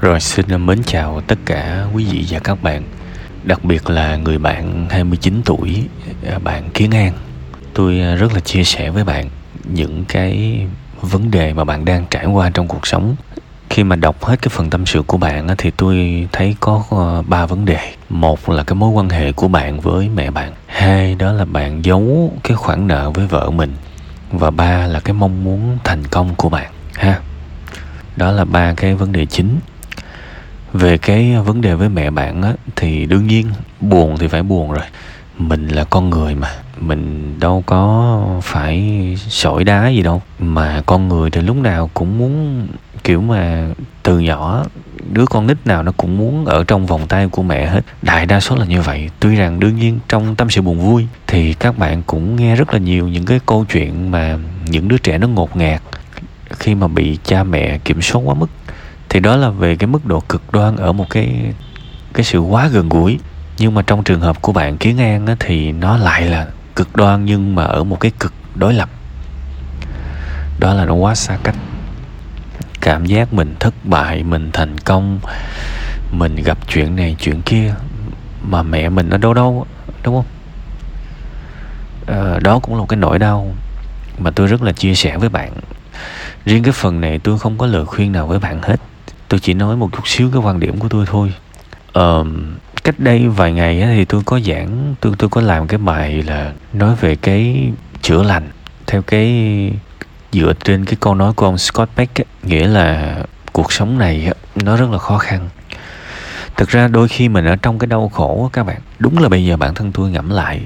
Rồi xin mến chào tất cả quý vị và các bạn Đặc biệt là người bạn 29 tuổi, à, bạn Kiến An. Tôi à, rất là chia sẻ với bạn những cái vấn đề mà bạn đang trải qua trong cuộc sống. Khi mà đọc hết cái phần tâm sự của bạn thì tôi thấy có à, ba vấn đề. Một là cái mối quan hệ của bạn với mẹ bạn. Hai đó là bạn giấu cái khoản nợ với vợ mình. Và ba là cái mong muốn thành công của bạn ha. Đó là ba cái vấn đề chính về cái vấn đề với mẹ bạn á, thì đương nhiên buồn thì phải buồn rồi. Mình là con người mà, mình đâu có phải sỏi đá gì đâu. Mà con người thì lúc nào cũng muốn, kiểu mà, từ nhỏ đứa con nít nào nó cũng muốn ở trong vòng tay của mẹ hết. Đại đa số là như vậy. Tuy rằng đương nhiên trong tâm sự buồn vui thì các bạn cũng nghe rất là nhiều những cái câu chuyện mà những đứa trẻ nó ngột ngạt khi mà bị cha mẹ kiểm soát quá mức thì đó là về cái mức độ cực đoan ở một cái cái sự quá gần gũi. Nhưng mà trong trường hợp của bạn kiến an á, thì nó lại là cực đoan nhưng mà ở một cái cực đối lập. Đó là nó quá xa cách. Cảm giác mình thất bại mình thành công mình gặp chuyện này chuyện kia mà mẹ mình ở đâu đâu đúng không? À, đó cũng là một cái nỗi đau mà tôi rất là chia sẻ với bạn. Riêng cái phần này tôi không có lời khuyên nào với bạn hết tôi chỉ nói một chút xíu cái quan điểm của tôi thôi. Uh, cách đây vài ngày thì tôi có giảng tôi tôi có làm cái bài là nói về cái chữa lành. Theo cái dựa trên cái câu nói của ông Scott Peck ấy, nghĩa là cuộc sống này nó rất là khó khăn. Thực ra đôi khi mình ở trong cái đau khổ các bạn. Đúng là bây giờ bản thân tôi ngẫm lại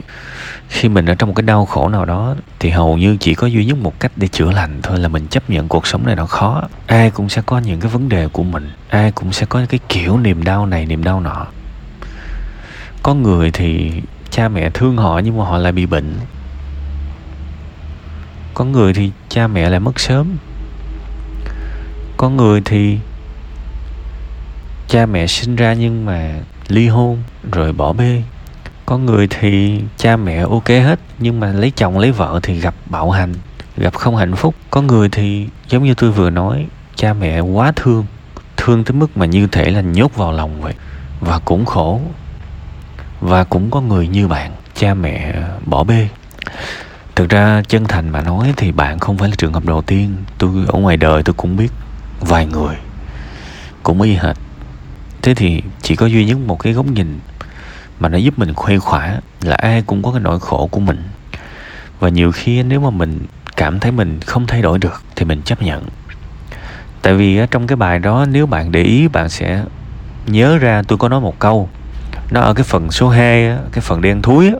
khi mình ở trong một cái đau khổ nào đó, thì hầu như chỉ có duy nhất một cách để chữa lành thôi là mình chấp nhận cuộc sống này nó khó. Ai cũng sẽ có những cái vấn đề của mình, ai cũng sẽ có cái kiểu niềm đau này, niềm đau nọ. Có người thì cha mẹ thương họ nhưng mà họ lại bị bệnh. Có người thì cha mẹ lại mất sớm. Có người thì cha mẹ sinh ra nhưng mà ly hôn rồi bỏ bê có người thì cha mẹ ok hết, nhưng mà lấy chồng lấy vợ thì gặp bạo hành, gặp không hạnh phúc. Có người thì giống như tôi vừa nói, cha mẹ quá thương thương tới mức mà như thể là nhốt vào lòng vậy, và cũng khổ. Và cũng có người như bạn, cha mẹ bỏ bê. Thực ra chân thành mà nói thì bạn không phải là trường hợp đầu tiên. Tôi, ở ngoài đời tôi cũng biết vài người cũng y hệt. Thế thì chỉ có duy nhất một cái góc nhìn mà nó giúp mình khuây khỏa là ai cũng có cái nỗi khổ của mình. Và nhiều khi nếu mà mình cảm thấy mình không thay đổi được thì mình chấp nhận. Tại vì trong cái bài đó, nếu bạn để ý, bạn sẽ nhớ ra tôi có nói một câu. Nó ở cái phần số 2 cái phần đen thúi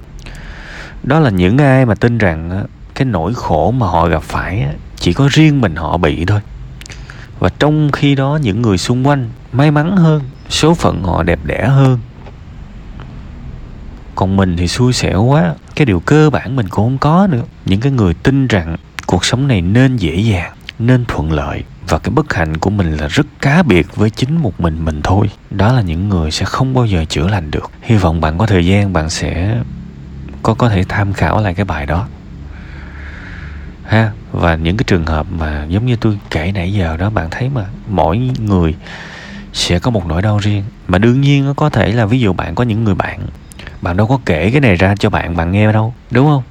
đó là những ai mà tin rằng cái nỗi khổ mà họ gặp phải chỉ có riêng mình họ bị thôi. Và trong khi đó, những người xung quanh may mắn hơn, số phận họ đẹp đẽ hơn còn mình thì xui xẻo quá. Cái điều cơ bản mình cũng không có nữa. Những cái người tin rằng cuộc sống này nên dễ dàng, nên thuận lợi và cái bất hạnh của mình là rất cá biệt với chính một mình mình thôi. Đó là những người sẽ không bao giờ chữa lành được. Hy vọng bạn có thời gian, bạn sẽ có có thể tham khảo lại cái bài đó. Ha, và những cái trường hợp mà giống như tôi kể nãy giờ đó, bạn thấy mà mỗi người sẽ có một nỗi đau riêng. Mà đương nhiên có thể là ví dụ bạn có những người bạn bạn đâu có kể cái này ra cho bạn bạn nghe đâu, đúng không?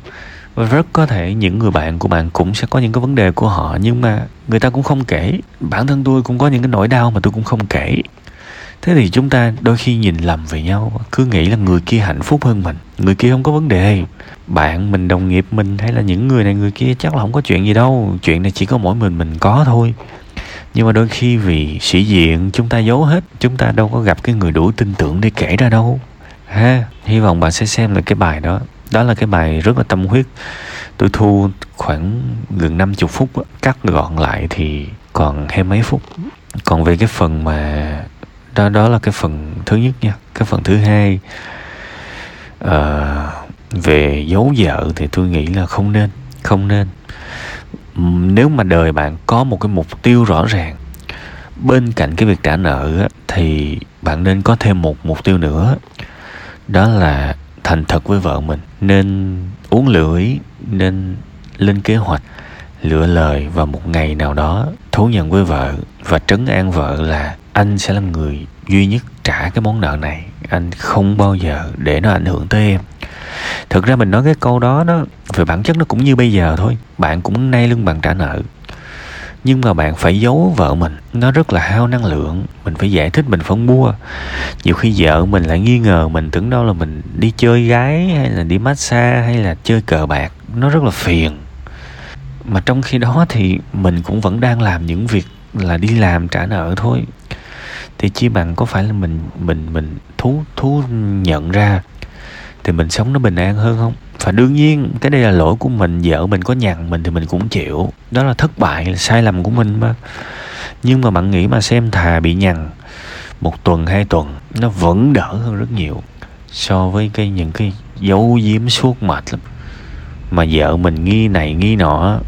Và rất có thể những người bạn của bạn cũng sẽ có những cái vấn đề của họ, nhưng mà người ta cũng không kể. Bản thân tôi cũng có những cái nỗi đau mà tôi cũng không kể. Thế thì chúng ta đôi khi nhìn lầm về nhau, cứ nghĩ là người kia hạnh phúc hơn mình, người kia không có vấn đề. Bạn mình, đồng nghiệp mình hay là những người này, người kia chắc là không có chuyện gì đâu, chuyện này chỉ có mỗi mình mình có thôi. Nhưng mà đôi khi vì sĩ diện, chúng ta giấu hết, chúng ta đâu có gặp cái người đủ tin tưởng để kể ra đâu ha hy vọng bạn sẽ xem lại cái bài đó. Đó là cái bài rất là tâm huyết. Tôi thu khoảng gần 50 phút cắt gọn lại thì còn hai mấy phút. Còn về cái phần mà đó đó là cái phần thứ nhất nha cái phần thứ hai uh, về giấu vợ thì tôi nghĩ là không nên không nên. Nếu mà đời bạn có một cái mục tiêu rõ ràng bên cạnh cái việc trả nợ thì bạn nên có thêm một mục tiêu nữa đó là thành thật với vợ mình. Nên uống lưỡi nên lên kế hoạch, lựa lời vào một ngày nào đó thú nhận với vợ và trấn an vợ là anh sẽ là người duy nhất trả cái món nợ này. Anh không bao giờ để nó ảnh hưởng tới em. Thực ra mình nói cái câu đó nó về bản chất nó cũng như bây giờ thôi. Bạn cũng nay lưng bằng trả nợ nhưng mà bạn phải giấu vợ mình. Nó rất là hao năng lượng. Mình phải giải thích, mình phân bua nhiều khi vợ mình lại nghi ngờ mình, tưởng đâu là mình đi chơi gái, hay là đi massage, hay là chơi cờ bạc. Nó rất là phiền. Mà trong khi đó thì mình cũng vẫn đang làm những việc là đi làm trả nợ thôi. Thì chi bằng có phải là mình mình mình thú thú nhận ra thì mình sống nó bình an hơn không? Và đương nhiên, cái đây là lỗi của mình, vợ mình có nhằn mình thì mình cũng chịu. Đó là thất bại, là sai lầm của mình mà. Nhưng mà bạn nghĩ mà xem thà bị nhằn một tuần, hai tuần, nó vẫn đỡ hơn rất nhiều so với cái những cái dấu diếm suốt mệt lắm. Mà vợ mình nghi này, nghi nọ,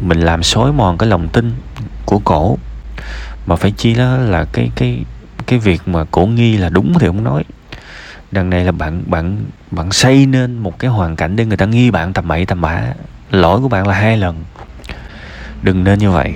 mình làm xói mòn cái lòng tin của cổ. Mà phải chi đó là cái cái cái việc mà cổ nghi là đúng thì không nói đằng này là bạn bạn bạn xây nên một cái hoàn cảnh để người ta nghi bạn tầm bậy tầm bạ. Lỗi của bạn là hai lần. Đừng nên như vậy.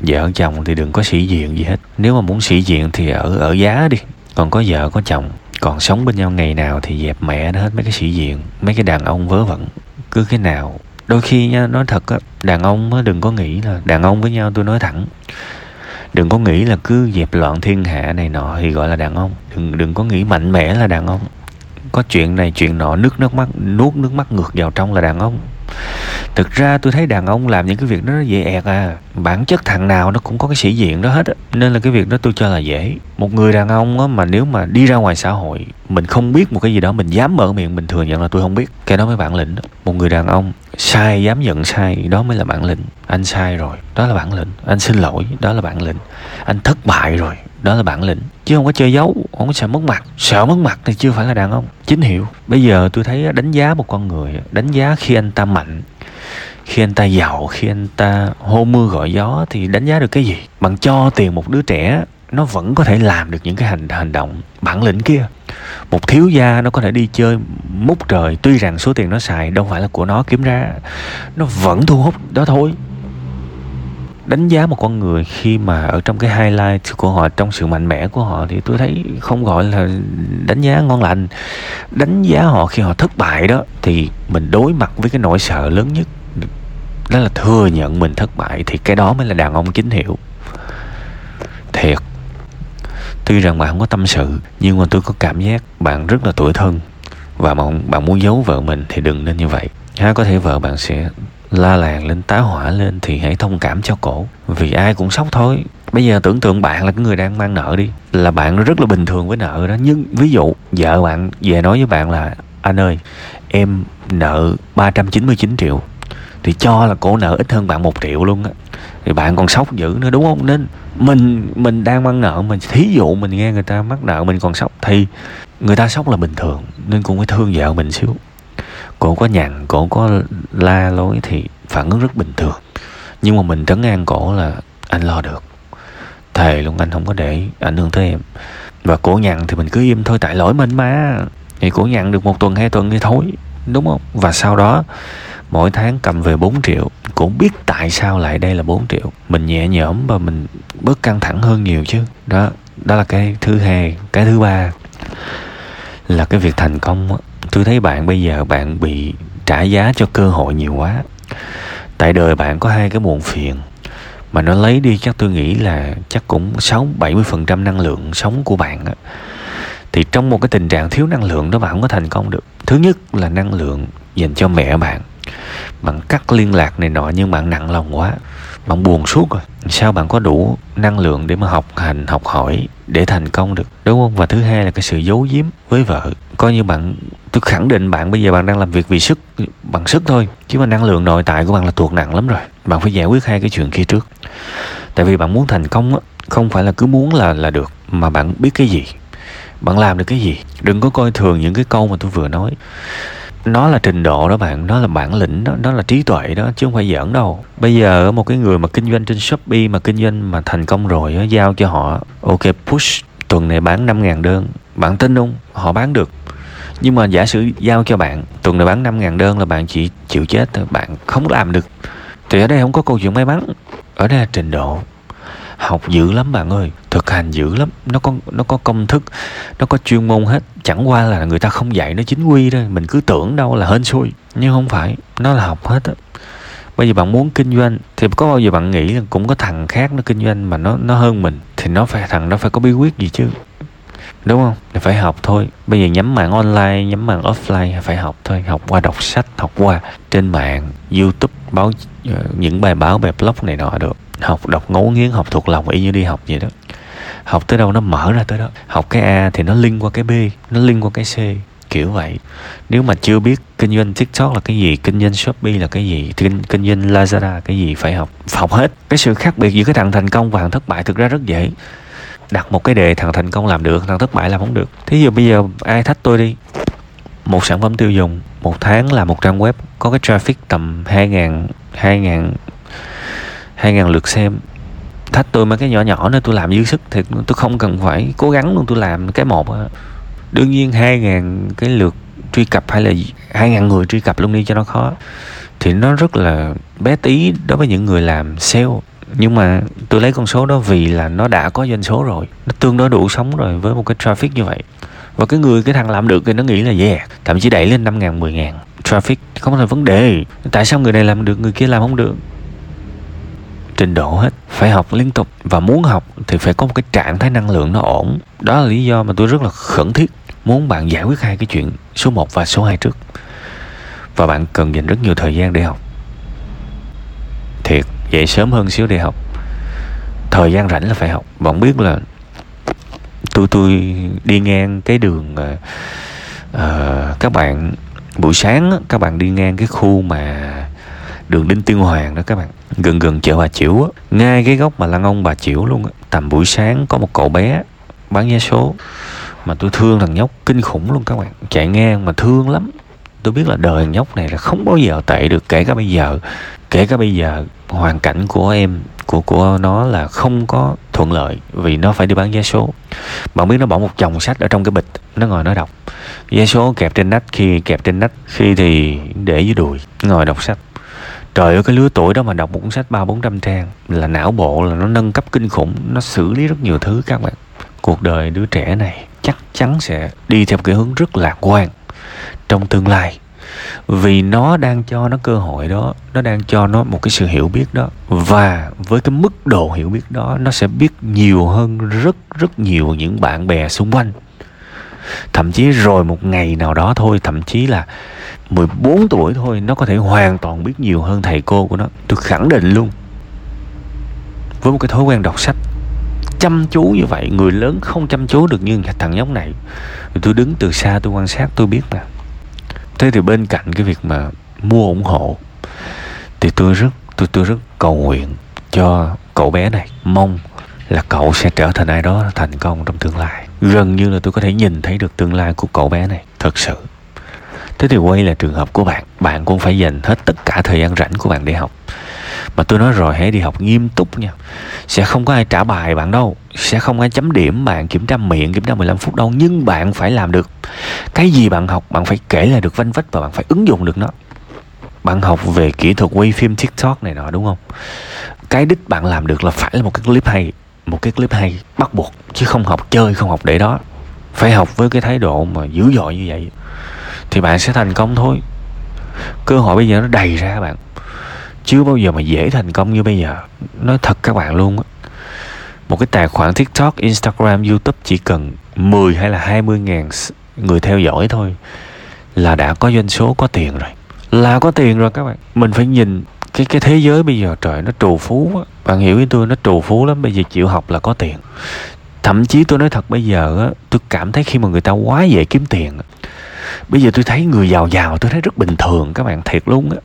Vợ chồng thì đừng có sĩ diện gì hết. Nếu mà muốn sĩ diện thì ở ở giá đi. Còn có vợ, có chồng, còn sống bên nhau ngày nào thì dẹp mẹ nó hết mấy cái sĩ diện, mấy cái đàn ông vớ vẩn. Cứ cái nào. Đôi khi nha, nói thật á, đàn ông á, đừng có nghĩ là đàn ông với nhau tôi nói thẳng đừng có nghĩ là cứ dẹp loạn thiên hạ này nọ thì gọi là đàn ông. Đừng đừng có nghĩ mạnh mẽ là đàn ông. Có chuyện này chuyện nọ, nước nước mắt, nuốt nước mắt ngược vào trong là đàn ông thực ra tôi thấy đàn ông làm những cái việc đó nó dễ ẹt à. Bản chất thằng nào nó cũng có cái sĩ diện đó hết á. Nên là cái việc đó tôi cho là dễ. Một người đàn ông á mà nếu mà đi ra ngoài xã hội, mình không biết một cái gì đó, mình dám mở miệng, mình thừa nhận là tôi không biết, cái đó mới bản lĩnh đó. một người đàn ông sai, dám nhận sai, đó mới là bản lĩnh. Anh sai rồi, đó là bản lĩnh. Anh xin lỗi, đó là bản lĩnh. Anh thất bại rồi, đó là bản lĩnh. Chứ không có chơi giấu không có sợ mất mặt. Sợ mất mặt thì chưa phải là đàn ông. Chính hiệu. Bây giờ tôi thấy đánh giá một con người đánh giá khi anh ta mạnh khi anh ta giàu, khi anh ta hô mưa gọi gió thì đánh giá được cái gì? Bằng cho tiền một đứa trẻ, nó vẫn có thể làm được những cái hành hành động bản lĩnh kia. Một thiếu gia nó có thể đi chơi múc trời, tuy rằng số tiền nó xài đâu phải là của nó, kiếm ra nó vẫn thu hút đó thôi. Đánh giá một con người khi mà ở trong cái highlight của họ, trong sự mạnh mẽ của họ thì tôi thấy không gọi là đánh giá ngon lành. Đánh giá họ khi họ thất bại đó thì mình đối mặt với cái nỗi sợ lớn nhất đó là thừa nhận mình thất bại thì cái đó mới là đàn ông chính hiệu. Thiệt. Tuy rằng bạn không có tâm sự nhưng mà tôi có cảm giác bạn rất là tuổi thân. Và bạn, bạn muốn giấu vợ mình thì đừng nên như vậy. Ha có thể vợ bạn sẽ la làng lên tá hỏa lên thì hãy thông cảm cho cổ. Vì ai cũng sốc thôi. Bây giờ tưởng tượng bạn là cái người đang mang nợ đi. Là bạn rất là bình thường với nợ đó. Nhưng ví dụ vợ bạn về nói với bạn là anh ơi em nợ 399 triệu thì cho là cổ nợ ít hơn bạn một triệu luôn á. Thì bạn còn sốc dữ nữa, đúng không? Nên mình mình đang mang nợ mình, thí dụ mình nghe người ta mắc nợ mình còn sốc thì người ta sốc là bình thường, nên cũng phải thương vợ mình xíu. Cổ có nhằn, cổ có la lối thì phản ứng rất bình thường. Nhưng mà mình trấn an cổ là anh lo được. Thề luôn, anh không có để ảnh hưởng tới em. Và cổ nhằn thì mình cứ im thôi, tại lỗi mình mà. Thì cổ nhằn được một tuần, hai tuần thì thôi, đúng không? Và sau đó mỗi tháng cầm về 4 triệu. Cũng biết tại sao lại đây là 4 triệu. Mình nhẹ nhõm và mình bớt căng thẳng hơn nhiều chứ. Đó đó là cái thứ hai. Cái thứ ba là cái việc thành công tôi thấy bạn bây giờ bạn bị trả giá cho cơ hội nhiều quá. Tại đời bạn có hai cái buồn phiền. Mà nó lấy đi chắc tôi nghĩ là chắc cũng sáu, bảy mươi phần trăm năng lượng sống của bạn á. Thì trong một cái tình trạng thiếu năng lượng đó bạn không có thành công được. Thứ nhất là năng lượng dành cho mẹ bạn bạn cắt liên lạc này nọ nhưng bạn nặng lòng quá. Bạn buồn suốt rồi. Sao bạn có đủ năng lượng để mà học hành, học hỏi để thành công được? Đúng không? Và thứ hai là cái sự giấu giếm với vợ. Coi như bạn, tôi khẳng định bạn bây giờ bạn đang làm việc vì sức, bằng sức thôi. Chứ mà năng lượng nội tại của bạn là tuột nặng lắm rồi. Bạn phải giải quyết hai cái chuyện kia trước. Tại vì bạn muốn thành công á, không phải là cứ muốn là là được. Mà bạn biết cái gì? Bạn làm được cái gì? Đừng có coi thường những cái câu mà tôi vừa nói nó là trình độ đó bạn nó là bản lĩnh đó nó là trí tuệ đó chứ không phải giỡn đâu. Bây giờ một cái người mà kinh doanh trên shopee mà kinh doanh mà thành công rồi đó, giao cho họ ok push tuần này bán 5.000 đơn bạn tin không? Họ bán được. Nhưng mà giả sử giao cho bạn tuần này bán 5.000 đơn là bạn chỉ chịu chết thôi bạn không làm được. Thì ở đây không có câu chuyện may mắn ở đây là trình độ học dữ lắm bạn ơi, thực hành dữ lắm. Nó có nó có công thức, nó có chuyên môn hết. Chẳng qua là người ta không dạy nó chính quy thôi. Mình cứ tưởng đâu là hên xui, nhưng không phải. Nó là học hết á. Bây giờ bạn muốn kinh doanh, thì có bao giờ bạn nghĩ là cũng có thằng khác nó kinh doanh mà nó nó hơn mình, thì nó phải, thằng nó phải có bí quyết gì chứ? Đúng không? Thì phải học thôi. Bây giờ nhắm mạng online nhắm mạng offline phải học thôi. Học qua đọc sách học qua trên mạng youtube báo ờ, những bài báo bài blog này nọ được. Học đọc ngấu nghiến học thuộc lòng y như đi học vậy đó. Học tới đâu nó mở ra tới đó. Học cái a thì nó liên qua cái b nó liên qua cái c kiểu vậy. Nếu mà chưa biết kinh doanh tiktok là cái gì kinh doanh shopee là cái gì kinh, kinh doanh lazada cái gì phải học học hết. Cái sự khác biệt giữa cái thằng thành công và thằng thất bại thực ra rất dễ đặt một cái đề thằng thành công làm được, thằng thất bại làm không được. Thí dụ bây giờ ai thách tôi đi, một sản phẩm tiêu dùng, một tháng là một trang web, có cái traffic tầm 2.000 2.000 2.000 lượt xem. Thách tôi mấy cái nhỏ nhỏ nữa, tôi làm dư sức thì tôi không cần phải cố gắng luôn, tôi làm cái một đương nhiên 2.000 cái lượt truy cập hay là 2.000 người truy cập luôn đi cho nó khó. Thì nó rất là bé tí đối với những người làm sale nhưng mà tôi lấy con số đó vì là nó đã có doanh số rồi. Nó tương đối đủ sống rồi với một cái traffic như vậy. Và cái người, cái thằng làm được thì nó nghĩ là yeah, thậm chí đẩy lên năm ngàn, mười ngàn. Traffic không có vấn đề. Tại sao người này làm được, người kia làm không được? Trình độ hết. Phải học liên tục. Và muốn học thì phải có một cái trạng thái năng lượng nó ổn. Đó là lý do mà tôi rất là khẩn thiết muốn bạn giải quyết hai cái chuyện số 1 và số 2 trước. Và bạn cần dành rất nhiều thời gian để học. Thiệt dậy sớm hơn xíu để học. Thời gian rảnh là phải học. Bạn biết là tôi tôi đi ngang cái đường uh, uh, các bạn buổi sáng các bạn đi ngang cái khu mà đường đinh tiên hoàng đó các bạn gần gần chợ bà chiểu á. Ngay cái góc mà lăng ông bà chiểu luôn á. Tầm buổi sáng có một cậu bé bán vé số mà tôi thương thằng nhóc kinh khủng luôn các bạn. Chạy ngang mà thương lắm. Tôi biết là đời thằng nhóc này là không bao giờ tệ được kể cả bây giờ. Kể cả bây giờ hoàn cảnh của em, của của nó là không có thuận lợi vì nó phải đi bán vé số. Bạn biết nó bỏ một chồng sách ở trong cái bịch, nó ngồi nó đọc. Vé số kẹp trên nách, khi kẹp trên nách, khi thì để dưới đùi, ngồi đọc sách. Trời ơi, cái lứa tuổi đó mà đọc một cuốn sách ba bốn trăm trang, là não bộ, là nó nâng cấp kinh khủng, nó xử lý rất nhiều thứ các bạn. Cuộc đời đứa trẻ này chắc chắn sẽ đi theo cái hướng rất lạc quan trong tương lai vì nó đang cho nó cơ hội đó, nó đang cho nó một cái sự hiểu biết đó. Và với cái mức độ hiểu biết đó, nó sẽ biết nhiều hơn rất rất nhiều những bạn bè xung quanh. Thậm chí rồi một ngày nào đó thôi, thậm chí là 14 tuổi thôi, nó có thể hoàn toàn biết nhiều hơn thầy cô của nó. Tôi khẳng định luôn. Với một cái thói quen đọc sách, chăm chú như vậy, người lớn không chăm chú được như thằng nhóc này. Tôi đứng từ xa tôi quan sát, tôi biết mà thế thì bên cạnh cái việc mà mua ủng hộ, thì tôi rất, tôi tôi rất cầu nguyện cho cậu bé này. Mong là cậu sẽ trở thành ai đó thành công trong tương lai. Gần như là tôi có thể nhìn thấy được tương lai của cậu bé này, thật sự. Thế thì quay là trường hợp của bạn bạn cũng phải dành hết tất cả thời gian rảnh của bạn để học mà tôi nói rồi, hãy đi học nghiêm túc nha. Sẽ không có ai trả bài bạn đâu. Sẽ không ai chấm điểm bạn kiểm tra miệng, kiểm tra 15 phút đâu. Nhưng bạn phải làm được. Cái gì bạn học, bạn phải kể là được vanh vách và bạn phải ứng dụng được nó. Bạn học về kỹ thuật quay phim tiktok này nọ, đúng không? Cái đích bạn làm được là phải là một cái clip hay, một cái clip hay bắt buộc, chứ không học chơi, không học để đó. Phải học với cái thái độ mà dữ dội như vậy thì bạn sẽ thành công thôi. Cơ hội bây giờ nó đầy ra bạn chưa bao giờ mà dễ thành công như bây giờ. Nói thật các bạn luôn á. Một cái tài khoản tiktok, instagram, youtube chỉ cần 10 hay là 20 ngàn người theo dõi thôi là đã có doanh số, có tiền rồi. Là có tiền rồi các bạn. Mình phải nhìn cái cái thế giới bây giờ trời nó trù phú á. Bạn hiểu với tôi, nó trù phú lắm. Bây giờ chịu học là có tiền. Thậm chí tôi nói thật, bây giờ á, tôi cảm thấy khi mà người ta quá dễ kiếm tiền bây giờ tôi thấy người giàu giàu, tôi thấy rất bình thường các bạn, thiệt luôn á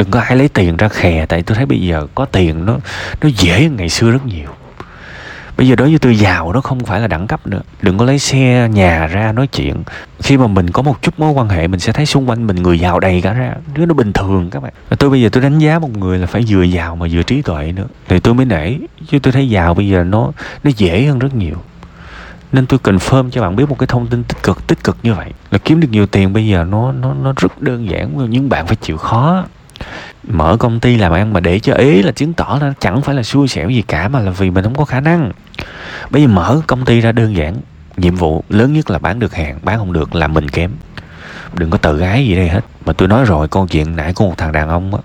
đừng có ai lấy tiền ra khè, tại tôi thấy bây giờ có tiền nó nó dễ hơn ngày xưa rất nhiều. Bây giờ đối với tôi giàu nó không phải là đẳng cấp nữa. Đừng có lấy xe, nhà ra nói chuyện. Khi mà mình có một chút mối quan hệ, mình sẽ thấy xung quanh mình người giàu đầy cả ra. Đứa nó bình thường các bạn. Tôi bây giờ tôi đánh giá một người là phải vừa giàu mà vừa trí tuệ nữa. Thì tôi mới nể, chứ tôi thấy giàu bây giờ nó nó dễ hơn rất nhiều. Nên tôi confirm cho bạn biết một cái thông tin tích cực tích cực như vậy. Là kiếm được nhiều tiền bây giờ nó nó nó rất đơn giản, nhưng bạn phải chịu khó mở công ty làm ăn mà để cho ý là chứng tỏ là chẳng phải là xui xẻo gì cả mà là vì mình không có khả năng. Bây giờ mở công ty ra đơn giản, nhiệm vụ lớn nhất là bán được hàng, bán không được là mình kém. Đừng có tự gái gì đây hết. Mà tôi nói rồi, câu chuyện nãy có một thằng đàn ông á,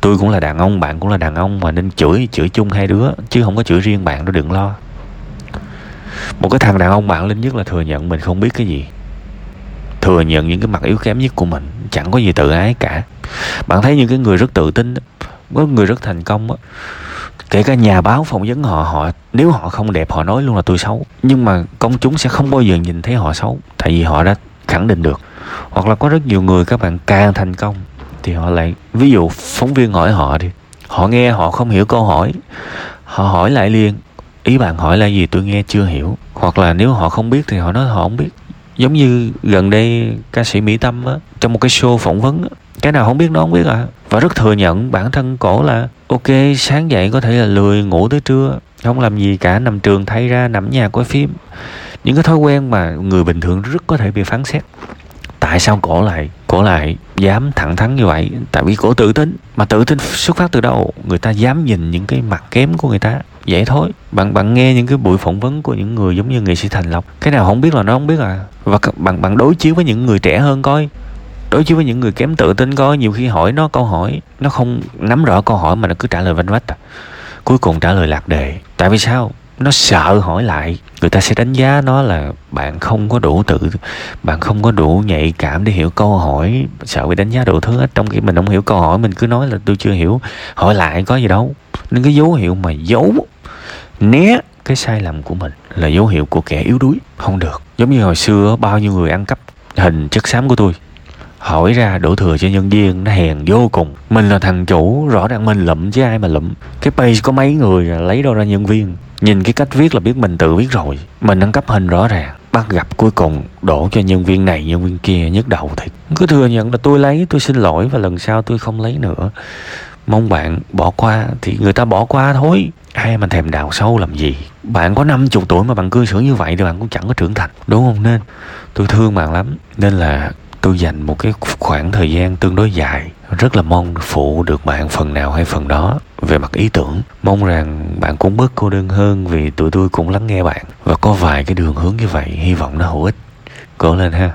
tôi cũng là đàn ông, bạn cũng là đàn ông mà nên chửi chửi chung hai đứa, chứ không có chửi riêng bạn đó, đừng lo. Một cái thằng đàn ông bạn linh nhất là thừa nhận mình không biết cái gì. Thừa nhận những cái mặt yếu kém nhất của mình, chẳng có gì tự ái cả bạn thấy những cái người rất tự tin có người rất thành công á kể cả nhà báo phỏng vấn họ họ nếu họ không đẹp họ nói luôn là tôi xấu. Nhưng mà công chúng sẽ không bao giờ nhìn thấy họ xấu tại vì họ đã khẳng định được. Hoặc là có rất nhiều người các bạn càng thành công thì họ lại ví dụ phóng viên hỏi họ đi họ nghe họ không hiểu câu hỏi họ hỏi lại liền ý bạn hỏi là gì tôi nghe chưa hiểu. Hoặc là nếu họ không biết thì họ nói họ không biết. Giống như gần đây ca sĩ mỹ tâm á trong một cái show phỏng vấn á, cái nào không biết nó không biết à. Và rất thừa nhận bản thân cổ là, ok, sáng dậy có thể là lười ngủ tới trưa, không làm gì cả, nằm trường thay ra, nằm nhà coi phim. Những cái thói quen mà người bình thường rất có thể bị phán xét. Tại sao cổ lại cổ lại dám thẳng thắn như vậy? Tại vì cổ tự tin, mà tự tin xuất phát từ đâu? Người ta dám nhìn những cái mặt kém của người ta, vậy thôi. Bạn bạn nghe những cái buổi phỏng vấn của những người giống như nghệ sĩ thành lộc. Cái nào không biết là nó không biết à. Và bạn bạn đối chiếu với những người trẻ hơn coi đối với những người kém tự tin coi nhiều khi hỏi nó câu hỏi, nó không nắm rõ câu hỏi mà nó cứ trả lời vanh vách à. cuối cùng trả lời lạc đề, tại vì sao? Nó sợ hỏi lại, người ta sẽ đánh giá nó là bạn không có đủ tự, bạn không có đủ nhạy cảm để hiểu câu hỏi, sợ bị đánh giá đủ thứ hết. Trong khi mình không hiểu câu hỏi, mình cứ nói là tôi chưa hiểu, hỏi lại có gì đâu. Nên cái dấu hiệu mà giấu, né cái sai lầm của mình là dấu hiệu của kẻ yếu đuối, không được. Giống như hồi xưa bao nhiêu người ăn cắp hình chất xám của tôi hỏi ra đổ thừa cho nhân viên, nó hèn vô cùng. Mình là thằng chủ, rõ ràng mình lụm chứ ai mà lụm. Cái page có mấy người lấy đâu ra nhân viên. Nhìn cái cách viết là biết mình tự viết rồi. Mình nâng cấp hình rõ ràng. Bắt gặp cuối cùng, đổ cho nhân viên này, nhân viên kia nhức đầu thì cứ thừa nhận là tôi lấy, tôi xin lỗi và lần sau tôi không lấy nữa. Mong bạn bỏ qua thì người ta bỏ qua thôi. Ai mà thèm đào sâu làm gì? Bạn có 50 tuổi mà bạn cư xử như vậy thì bạn cũng chẳng có trưởng thành. Đúng không nên? Tôi thương bạn lắm. Nên là tôi dành một cái khoảng thời gian tương đối dài, rất là mong phụ được bạn phần nào hay phần đó về mặt ý tưởng. Mong rằng bạn cũng bớt cô đơn hơn vì tụi tôi cũng lắng nghe bạn và có vài cái đường hướng như vậy, hy vọng nó hữu ích. Cố lên ha.